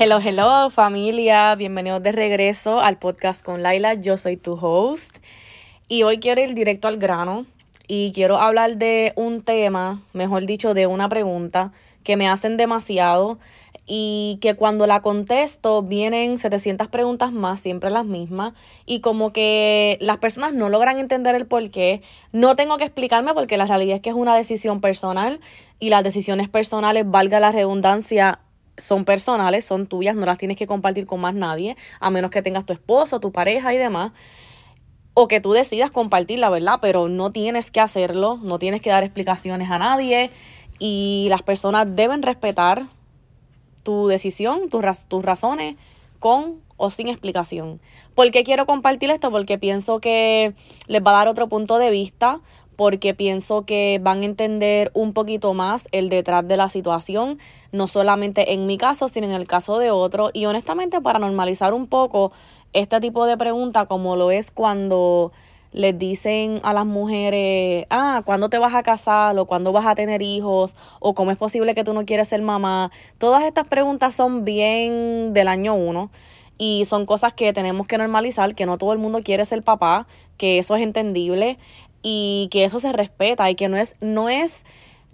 Hello, hello familia, bienvenidos de regreso al podcast con Laila, yo soy tu host. Y hoy quiero ir directo al grano y quiero hablar de un tema, mejor dicho, de una pregunta que me hacen demasiado y que cuando la contesto vienen 700 preguntas más, siempre las mismas, y como que las personas no logran entender el por qué. No tengo que explicarme porque la realidad es que es una decisión personal y las decisiones personales, valga la redundancia, son personales, son tuyas, no las tienes que compartir con más nadie, a menos que tengas tu esposo, tu pareja y demás. O que tú decidas compartirla, ¿verdad? Pero no tienes que hacerlo, no tienes que dar explicaciones a nadie y las personas deben respetar tu decisión, tus, tus razones, con o sin explicación. ¿Por qué quiero compartir esto? Porque pienso que les va a dar otro punto de vista, porque pienso que van a entender un poquito más el detrás de la situación, no solamente en mi caso, sino en el caso de otro. Y honestamente, para normalizar un poco este tipo de pregunta, como lo es cuando les dicen a las mujeres, ah, ¿cuándo te vas a casar? o ¿cuándo vas a tener hijos? o ¿cómo es posible que tú no quieres ser mamá? Todas estas preguntas son bien del año uno y son cosas que tenemos que normalizar, que no todo el mundo quiere ser papá, que eso es entendible y que eso se respeta y que no es, no es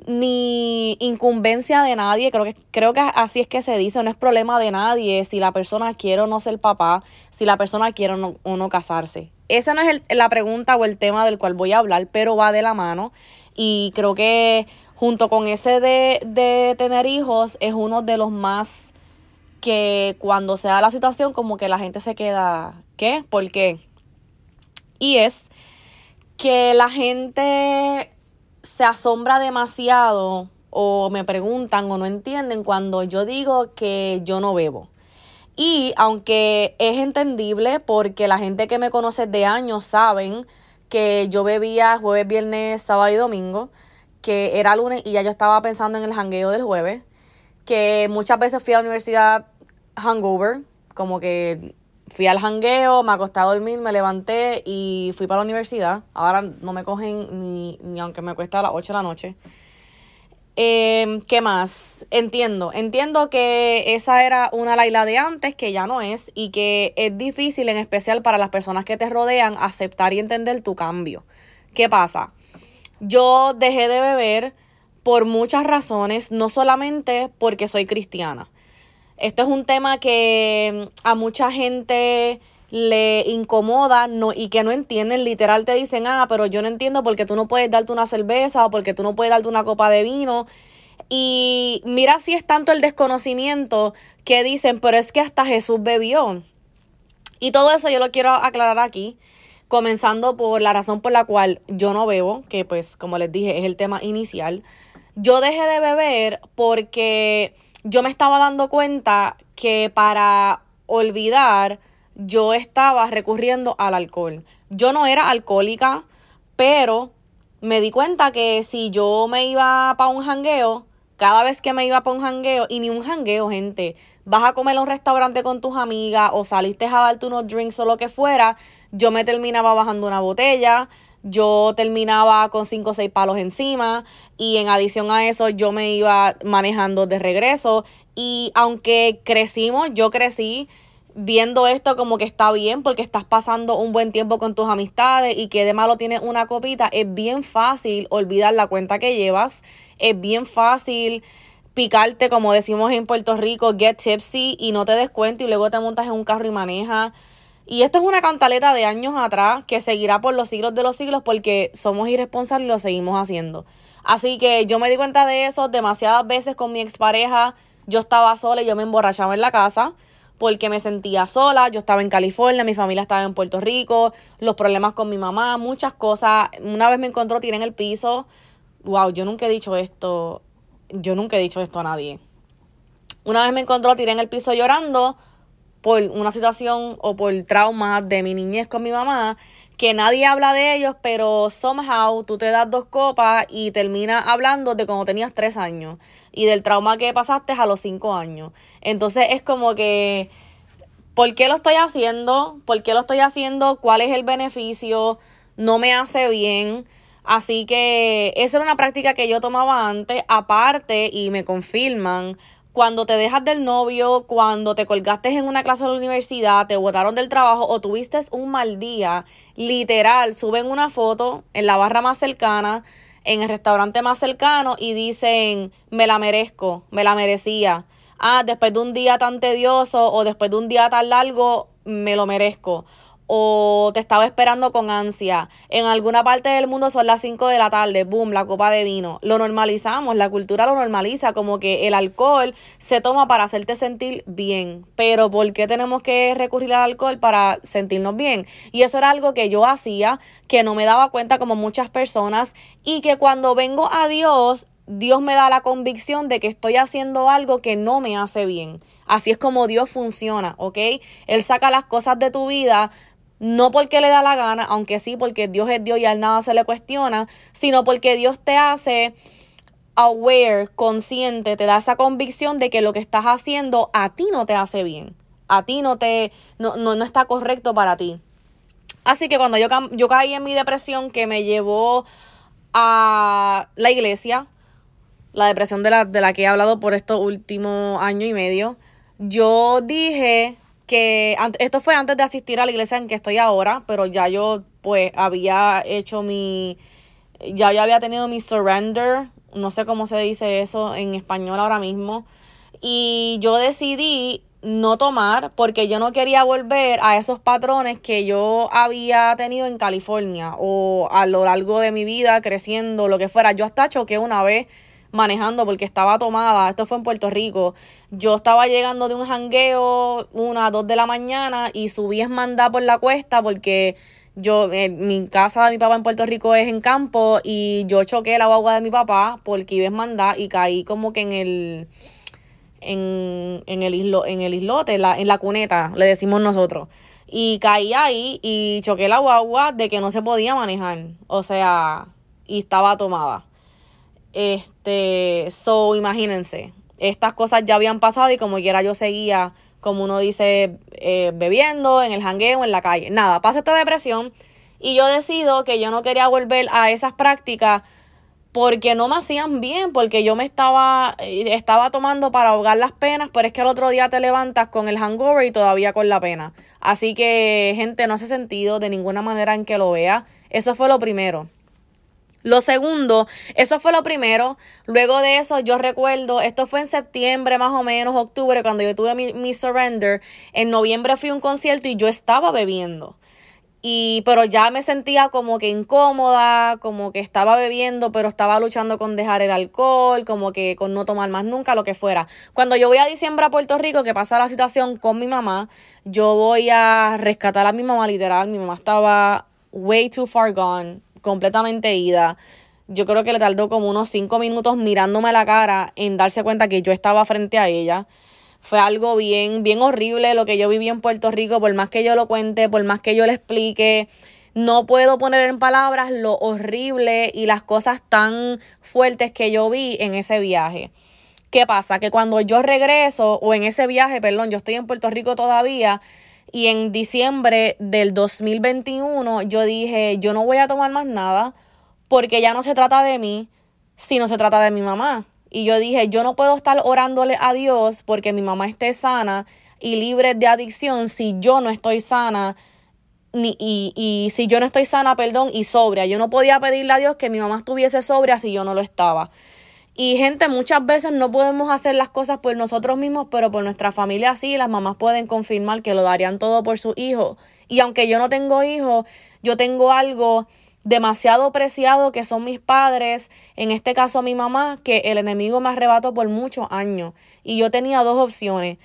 ni incumbencia de nadie, creo que, creo que así es que se dice, no es problema de nadie si la persona quiere o no ser papá, si la persona quiere o no, casarse. Esa no es la pregunta o el tema del cual voy a hablar, pero va de la mano y creo que junto con ese de, de tener hijos es uno de los más que cuando se da la situación como que la gente se queda, ¿qué? ¿Por qué? Y es que la gente se asombra demasiado o me preguntan o no entienden cuando yo digo que yo no bebo. Y aunque es entendible porque la gente que me conoce de años saben que yo bebía jueves, viernes, sábado y domingo, que era lunes y ya yo estaba pensando en el jangueo del jueves, que muchas veces fui a la universidad hangover, como que fui al jangueo, me acosté a dormir, me levanté y fui para la universidad. Ahora no me cogen ni, ni aunque me cuesta a las 8 de la noche. Em, ¿Qué más? Entiendo, entiendo que esa era una Laila de antes que ya no es y que es difícil en especial para las personas que te rodean aceptar y entender tu cambio. ¿Qué pasa? Yo dejé de beber por muchas razones, no solamente porque soy cristiana. Esto es un tema que mm, a mucha gente le incomoda no, y que no entienden, literal te dicen, ah, pero yo no entiendo por qué tú no puedes darte una cerveza o porque tú no puedes darte una copa de vino. Y mira si es tanto el desconocimiento que dicen, pero es que hasta Jesús bebió. Y todo eso yo lo quiero aclarar aquí, comenzando por la razón por la cual yo no bebo, que pues como les dije es el tema inicial. Yo dejé de beber porque yo me estaba dando cuenta que para olvidar yo estaba recurriendo al alcohol. Yo no era alcohólica, pero me di cuenta que si yo me iba para un jangueo, cada vez que me iba para un jangueo, y ni un jangueo, gente, vas a comer a un restaurante con tus amigas o saliste a darte unos drinks o lo que fuera, yo me terminaba bajando una botella, yo terminaba con cinco o seis palos encima y en adición a eso yo me iba manejando de regreso y aunque crecimos, yo crecí viendo esto como que está bien porque estás pasando un buen tiempo con tus amistades y que de malo tienes una copita, es bien fácil olvidar la cuenta que llevas, es bien fácil picarte como decimos en Puerto Rico, get tipsy y no te des cuenta y luego te montas en un carro y manejas y esto es una cantaleta de años atrás que seguirá por los siglos de los siglos porque somos irresponsables y lo seguimos haciendo. Así que yo me di cuenta de eso demasiadas veces con mi expareja. Yo estaba sola y yo me emborrachaba en la casa porque me sentía sola. Yo estaba en California, mi familia estaba en Puerto Rico, los problemas con mi mamá, muchas cosas. Una vez me encontró tiré en el piso. Wow, yo nunca he dicho esto. Yo nunca he dicho esto a nadie. Una vez me encontró tiré en el piso llorando por una situación o por trauma de mi niñez con mi mamá, que nadie habla de ellos, pero somehow tú te das dos copas y terminas hablando de cuando tenías tres años y del trauma que pasaste a los cinco años. Entonces es como que, ¿por qué lo estoy haciendo? ¿Por qué lo estoy haciendo? ¿Cuál es el beneficio? No me hace bien. Así que esa era una práctica que yo tomaba antes, aparte, y me confirman, cuando te dejas del novio, cuando te colgaste en una clase de la universidad, te botaron del trabajo o tuviste un mal día, literal, suben una foto en la barra más cercana, en el restaurante más cercano y dicen, me la merezco, me la merecía. Ah, después de un día tan tedioso o después de un día tan largo, me lo merezco o te estaba esperando con ansia. En alguna parte del mundo son las 5 de la tarde, boom, la copa de vino. Lo normalizamos, la cultura lo normaliza, como que el alcohol se toma para hacerte sentir bien. Pero ¿por qué tenemos que recurrir al alcohol para sentirnos bien? Y eso era algo que yo hacía, que no me daba cuenta como muchas personas y que cuando vengo a Dios, Dios me da la convicción de que estoy haciendo algo que no me hace bien. Así es como Dios funciona, ¿ok? Él saca las cosas de tu vida no porque le da la gana, aunque sí, porque Dios es Dios y a él nada se le cuestiona, sino porque Dios te hace aware, consciente, te da esa convicción de que lo que estás haciendo a ti no te hace bien, a ti no te, no, no, está correcto para ti. Así que cuando yo, yo caí en mi depresión que me llevó a la iglesia, la depresión de la, de la que he hablado por estos últimos año y medio, yo dije, que esto fue antes de asistir a la iglesia en que estoy ahora, pero ya yo pues había hecho mi, ya yo había tenido mi surrender, no sé cómo se dice eso en español ahora mismo, y yo decidí no tomar porque yo no quería volver a esos patrones que yo había tenido en California o a lo largo de mi vida creciendo, lo que fuera. Yo hasta choqué una vez manejando porque estaba tomada. Esto fue en Puerto Rico. Yo estaba llegando de un jangueo una, dos de la mañana y subí esmandada por la cuesta porque yo, mi casa de mi papá en Puerto Rico es en campo y yo choqué la guagua de mi papá porque iba esmandada y caí como que en el en, en el islo, en el islote, la, en la cuneta, le decimos nosotros. Y caí ahí y choqué la guagua de que no se podía manejar. O sea, y estaba tomada. Este, so, imagínense, estas cosas ya habían pasado y como quiera yo seguía, como uno dice, eh, bebiendo, en el jangueo, en la calle. Nada, pasa esta depresión y yo decido que yo no quería volver a esas prácticas porque no me hacían bien, porque yo me estaba, eh, estaba tomando para ahogar las penas, pero es que el otro día te levantas con el hangover y todavía con la pena. Así que, gente, no hace sentido de ninguna manera en que lo vea. Eso fue lo primero. Lo segundo, eso fue lo primero. Luego de eso, yo recuerdo, esto fue en septiembre más o menos, octubre, cuando yo tuve mi, surrender. En noviembre fui a un concierto y yo estaba bebiendo. Y, pero ya me sentía como que incómoda, como que estaba bebiendo, pero estaba luchando con dejar el alcohol, como que con no tomar más nunca, lo que fuera. Cuando yo voy a diciembre a Puerto Rico, que pasa la situación con mi mamá, yo voy a rescatar a mi mamá literal. Mi mamá estaba way too far gone completamente ida. Yo creo que le tardó como unos cinco minutos mirándome la cara en darse cuenta que yo estaba frente a ella. Fue algo bien, bien horrible lo que yo viví en Puerto Rico, por más que yo lo cuente, por más que yo le explique. No puedo poner en palabras lo horrible y las cosas tan fuertes que yo vi en ese viaje. ¿Qué pasa? Que cuando yo regreso, o en ese viaje, perdón, yo estoy en Puerto Rico todavía, y en diciembre del 2021 yo dije, yo no voy a tomar más nada porque ya no se trata de mí, sino se trata de mi mamá. Y yo dije, yo no puedo estar orándole a Dios porque mi mamá esté sana y libre de adicción si yo no estoy sana. Ni, y, y si yo no estoy sana, perdón, y sobria. Yo no podía pedirle a Dios que mi mamá estuviese sobria si yo no lo estaba. Y gente, muchas veces no podemos hacer las cosas por nosotros mismos, pero por nuestra familia sí, las mamás pueden confirmar que lo darían todo por su hijo. Y aunque yo no tengo hijos, yo tengo algo demasiado preciado que son mis padres, en este caso mi mamá, que el enemigo me arrebató por muchos años. Y yo tenía dos opciones.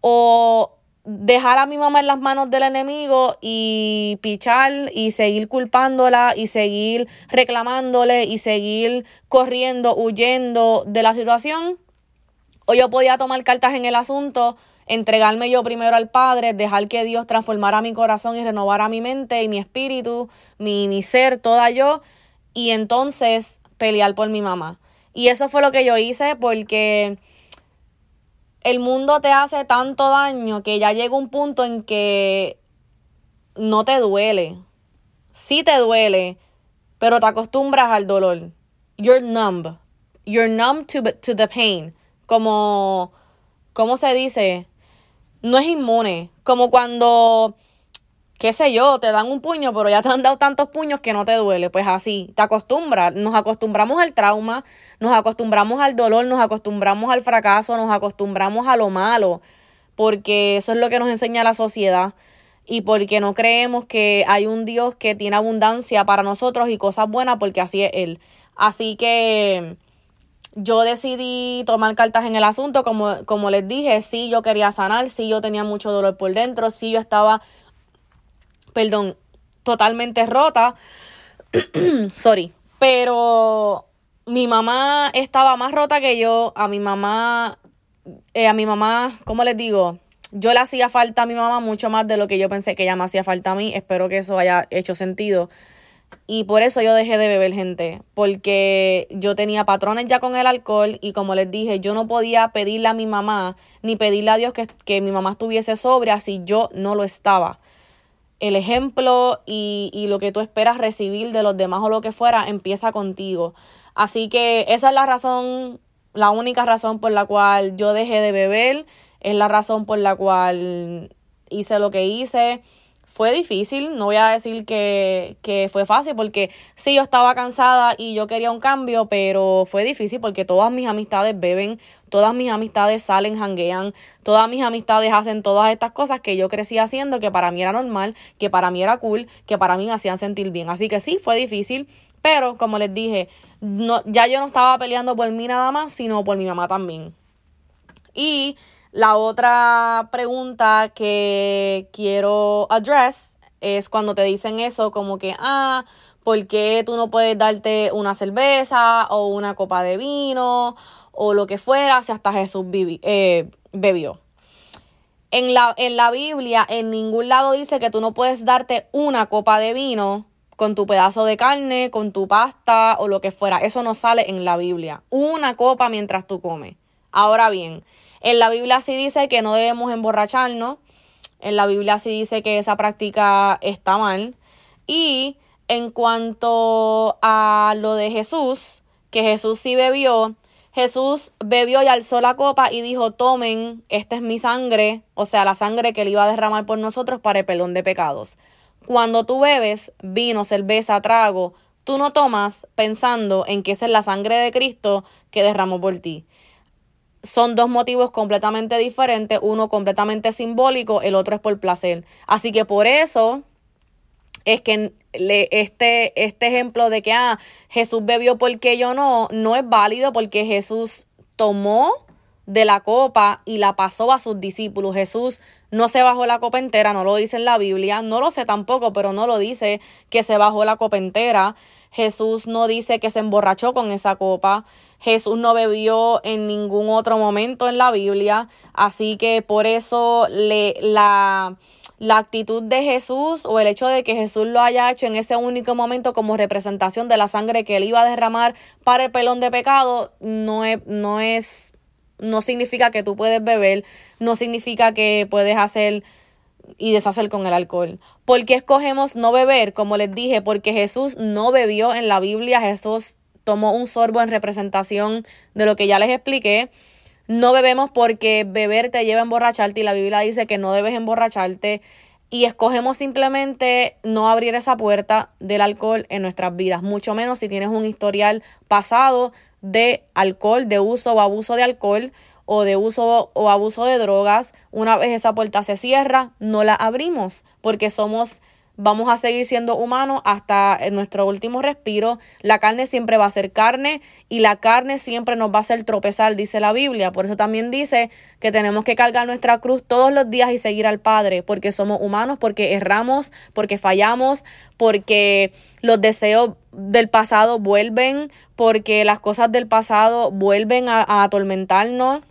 O dejar a mi mamá en las manos del enemigo y pichar y seguir culpándola y seguir reclamándole y seguir corriendo, huyendo de la situación. O yo podía tomar cartas en el asunto, entregarme yo primero al Padre, dejar que Dios transformara mi corazón y renovara mi mente y mi espíritu, mi, mi ser, toda yo, y entonces pelear por mi mamá. Y eso fue lo que yo hice porque el mundo te hace tanto daño que ya llega un punto en que no te duele. Sí te duele, pero te acostumbras al dolor. You're numb. You're numb to, to the pain. Como ¿cómo se dice? No es inmune. Como cuando, qué sé yo, te dan un puño, pero ya te han dado tantos puños que no te duele. Pues así, te acostumbras. Nos acostumbramos al trauma, nos acostumbramos al dolor, nos acostumbramos al fracaso, nos acostumbramos a lo malo, porque eso es lo que nos enseña la sociedad y porque no creemos que hay un Dios que tiene abundancia para nosotros y cosas buenas porque así es Él. Así que yo decidí tomar cartas en el asunto, como, como les dije, sí yo quería sanar, sí yo tenía mucho dolor por dentro, sí yo estaba, perdón, totalmente rota, sorry, pero mi mamá estaba más rota que yo, a mi mamá, eh, a mi mamá, ¿cómo les digo? Yo le hacía falta a mi mamá mucho más de lo que yo pensé que ella me hacía falta a mí, espero que eso haya hecho sentido. Y por eso yo dejé de beber gente, porque yo tenía patrones ya con el alcohol y como les dije, yo no podía pedirle a mi mamá ni pedirle a Dios que, que mi mamá estuviese sobria si yo no lo estaba. El ejemplo y, y lo que tú esperas recibir de los demás o lo que fuera empieza contigo. Así que esa es la razón, la única razón por la cual yo dejé de beber, es la razón por la cual hice lo que hice fue difícil, no voy a decir que, que, fue fácil, porque sí, yo estaba cansada y yo quería un cambio, pero fue difícil porque todas mis amistades beben, todas mis amistades salen, janguean, todas mis amistades hacen todas estas cosas que yo crecí haciendo, que para mí era normal, que para mí era cool, que para mí me hacían sentir bien. Así que sí, fue difícil, pero como les dije, no, ya yo no estaba peleando por mí nada más, sino por mi mamá también. Y la otra pregunta que quiero address es cuando te dicen eso, como que, ah, ¿por qué tú no puedes darte una cerveza o una copa de vino o lo que fuera si hasta Jesús eh, bebió? En la, en la Biblia, en ningún lado dice que tú no puedes darte una copa de vino con tu pedazo de carne, con tu pasta o lo que fuera. Eso no sale en la Biblia. Una copa mientras tú comes. Ahora bien, en la Biblia sí dice que no debemos emborracharnos. En la Biblia sí dice que esa práctica está mal. Y en cuanto a lo de Jesús, que Jesús sí bebió, Jesús bebió y alzó la copa y dijo, tomen, esta es mi sangre, o sea, la sangre que él iba a derramar por nosotros para el pelón de pecados. Cuando tú bebes vino, cerveza, trago, tú no tomas pensando en que esa es la sangre de Cristo que derramó por ti son dos motivos completamente diferentes, uno completamente simbólico, el otro es por placer. Así que por eso es que este, este ejemplo de que ah, Jesús bebió porque yo no, no es válido porque Jesús tomó de la copa y la pasó a sus discípulos. Jesús no se bajó la copa entera, no lo dice en la Biblia, no lo sé tampoco, pero no lo dice que se bajó la copa entera. Jesús no dice que se emborrachó con esa copa. Jesús no bebió en ningún otro momento en la Biblia. Así que por eso le, la, la actitud de Jesús o el hecho de que Jesús lo haya hecho en ese único momento como representación de la sangre que él iba a derramar para el pelón de pecado no es, no es, no significa que tú puedes beber, no significa que puedes hacer y deshacer con el alcohol. ¿Por qué escogemos no beber? Como les dije, porque Jesús no bebió en la Biblia, Jesús tomó un sorbo en representación de lo que ya les expliqué. No bebemos porque beber te lleva a emborracharte y la Biblia dice que no debes emborracharte y escogemos simplemente no abrir esa puerta del alcohol en nuestras vidas, mucho menos si tienes un historial pasado de alcohol, de uso o abuso de alcohol o de uso o abuso de drogas, una vez esa puerta se cierra, no la abrimos porque somos vamos a seguir siendo humanos hasta nuestro último respiro. La carne siempre va a ser carne y la carne siempre nos va a hacer tropezar, dice la Biblia. Por eso también dice que tenemos que cargar nuestra cruz todos los días y seguir al Padre, porque somos humanos, porque erramos, porque fallamos, porque los deseos del pasado vuelven, porque las cosas del pasado vuelven a, a atormentarnos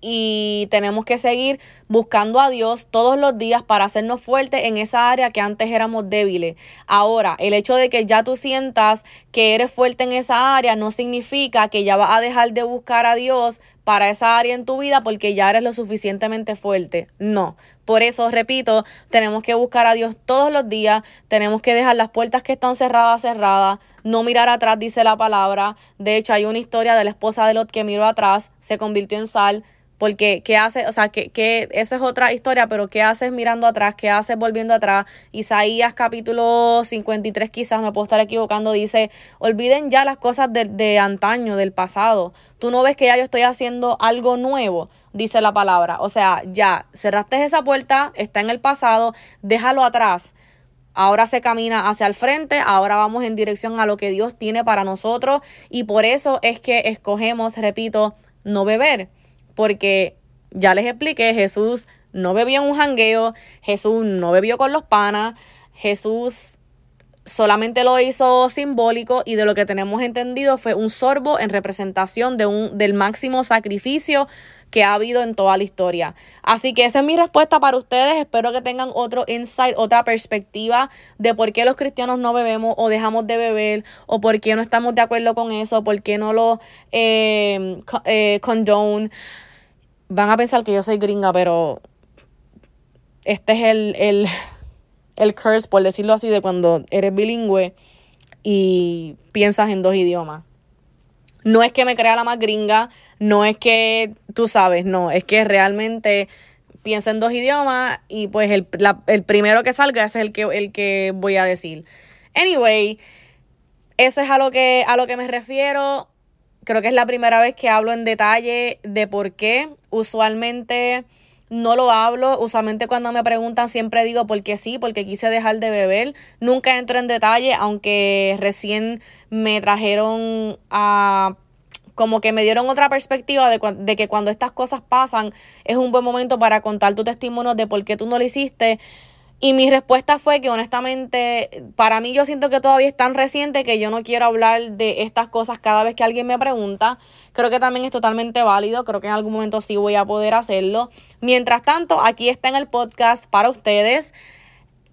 y tenemos que seguir buscando a Dios todos los días para hacernos fuertes en esa área que antes éramos débiles. Ahora, el hecho de que ya tú sientas que eres fuerte en esa área no significa que ya vas a dejar de buscar a Dios para esa área en tu vida porque ya eres lo suficientemente fuerte. No. Por eso, repito, tenemos que buscar a Dios todos los días, tenemos que dejar las puertas que están cerradas cerradas, no mirar atrás, dice la palabra. De hecho, hay una historia de la esposa de Lot que miró atrás, se convirtió en sal, Porque, ¿qué haces? O sea, que, que esa es otra historia, pero ¿qué haces mirando atrás? ¿Qué haces volviendo atrás? Isaías capítulo 53, quizás me puedo estar equivocando, dice, olviden ya las cosas de, de antaño, del pasado. Tú no ves que ya yo estoy haciendo algo nuevo, dice la palabra. O sea, ya cerraste esa puerta, está en el pasado, déjalo atrás. Ahora se camina hacia el frente, ahora vamos en dirección a lo que Dios tiene para nosotros y por eso es que escogemos, repito, no beber porque ya les expliqué, Jesús no bebió en un jangueo, Jesús no bebió con los panas, Jesús solamente lo hizo simbólico y de lo que tenemos entendido fue un sorbo en representación de un, del máximo sacrificio que ha habido en toda la historia. Así que esa es mi respuesta para ustedes. Espero que tengan otro insight, otra perspectiva de por qué los cristianos no bebemos o dejamos de beber o por qué no estamos de acuerdo con eso, por qué no lo eh, eh condone van a pensar que yo soy gringa, pero este es el, el, el curse, por decirlo así, de cuando eres bilingüe y piensas en dos idiomas. No es que me crea la más gringa, no es que tú sabes, no, es que realmente pienso en dos idiomas y pues el, el primero que salga es el que, el que voy a decir. Anyway, eso es a lo que, a lo que me refiero. Creo que es la primera vez que hablo en detalle de por qué. Usualmente no lo hablo. Usualmente cuando me preguntan siempre digo porque sí, porque quise dejar de beber. Nunca entro en detalle, aunque recién me trajeron a como que me dieron otra perspectiva de, de, que cuando estas cosas pasan es un buen momento para contar tu testimonio de por qué tú no lo hiciste. Y mi respuesta fue que honestamente, para mí yo siento que todavía es tan reciente que yo no quiero hablar de estas cosas cada vez que alguien me pregunta. Creo que también es totalmente válido, creo que en algún momento sí voy a poder hacerlo. Mientras tanto, aquí está en el podcast para ustedes,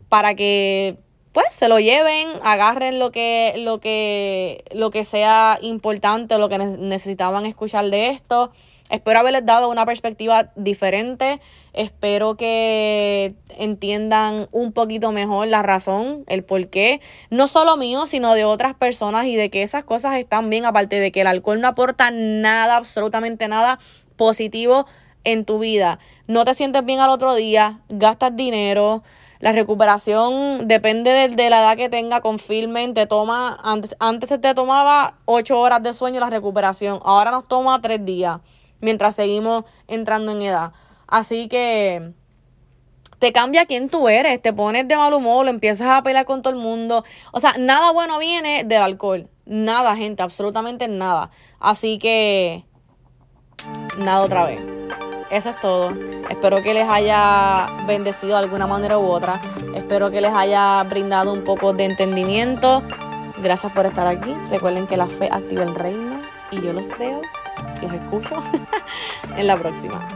para que pues se lo lleven, agarren lo que, lo que, lo que sea importante, lo que necesitaban escuchar de esto. Espero haberles dado una perspectiva diferente. Espero que entiendan un poquito mejor la razón, el por qué, no solo mío, sino de otras personas y de que esas cosas están bien, aparte de que el alcohol no aporta nada, absolutamente nada positivo en tu vida. No te sientes bien al otro día, gastas dinero. La recuperación depende de, la edad que tenga, confirmen, te toma, antes, antes te tomaba 8 horas de sueño la recuperación, ahora nos toma 3 días mientras seguimos entrando en edad. Así que te cambia quién tú eres, te pones de mal humor, empiezas a pelear con todo el mundo. O sea, nada bueno viene del alcohol. Nada, gente, absolutamente nada. Así que, nada otra vez. Eso es todo. Espero que les haya bendecido de alguna manera u otra. Espero que les haya brindado un poco de entendimiento. Gracias por estar aquí. Recuerden que la fe activa el reino y yo los veo los escucho en la próxima.